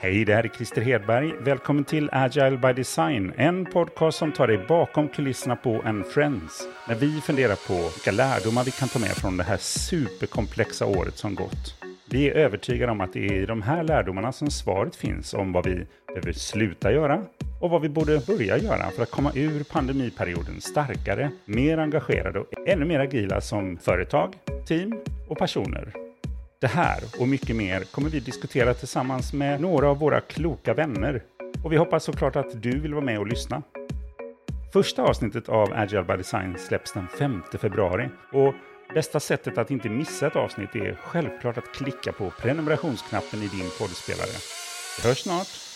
Hej, det här är Christer Hedberg. Välkommen till Agile by Design, en podcast som tar dig bakom kulisserna på en Friends. När vi funderar på vilka lärdomar vi kan ta med från det här superkomplexa året som gått. Vi är övertygade om att det är i de här lärdomarna som svaret finns om vad vi behöver sluta göra och vad vi borde börja göra för att komma ur pandemiperioden starkare, mer engagerade och ännu mer agila som företag, team och personer. Det här och mycket mer kommer vi diskutera tillsammans med några av våra kloka vänner. Och vi hoppas såklart att du vill vara med och lyssna. Första avsnittet av Agile by Design släpps den 5 februari. Och bästa sättet att inte missa ett avsnitt är självklart att klicka på prenumerationsknappen i din poddspelare. Vi hörs snart!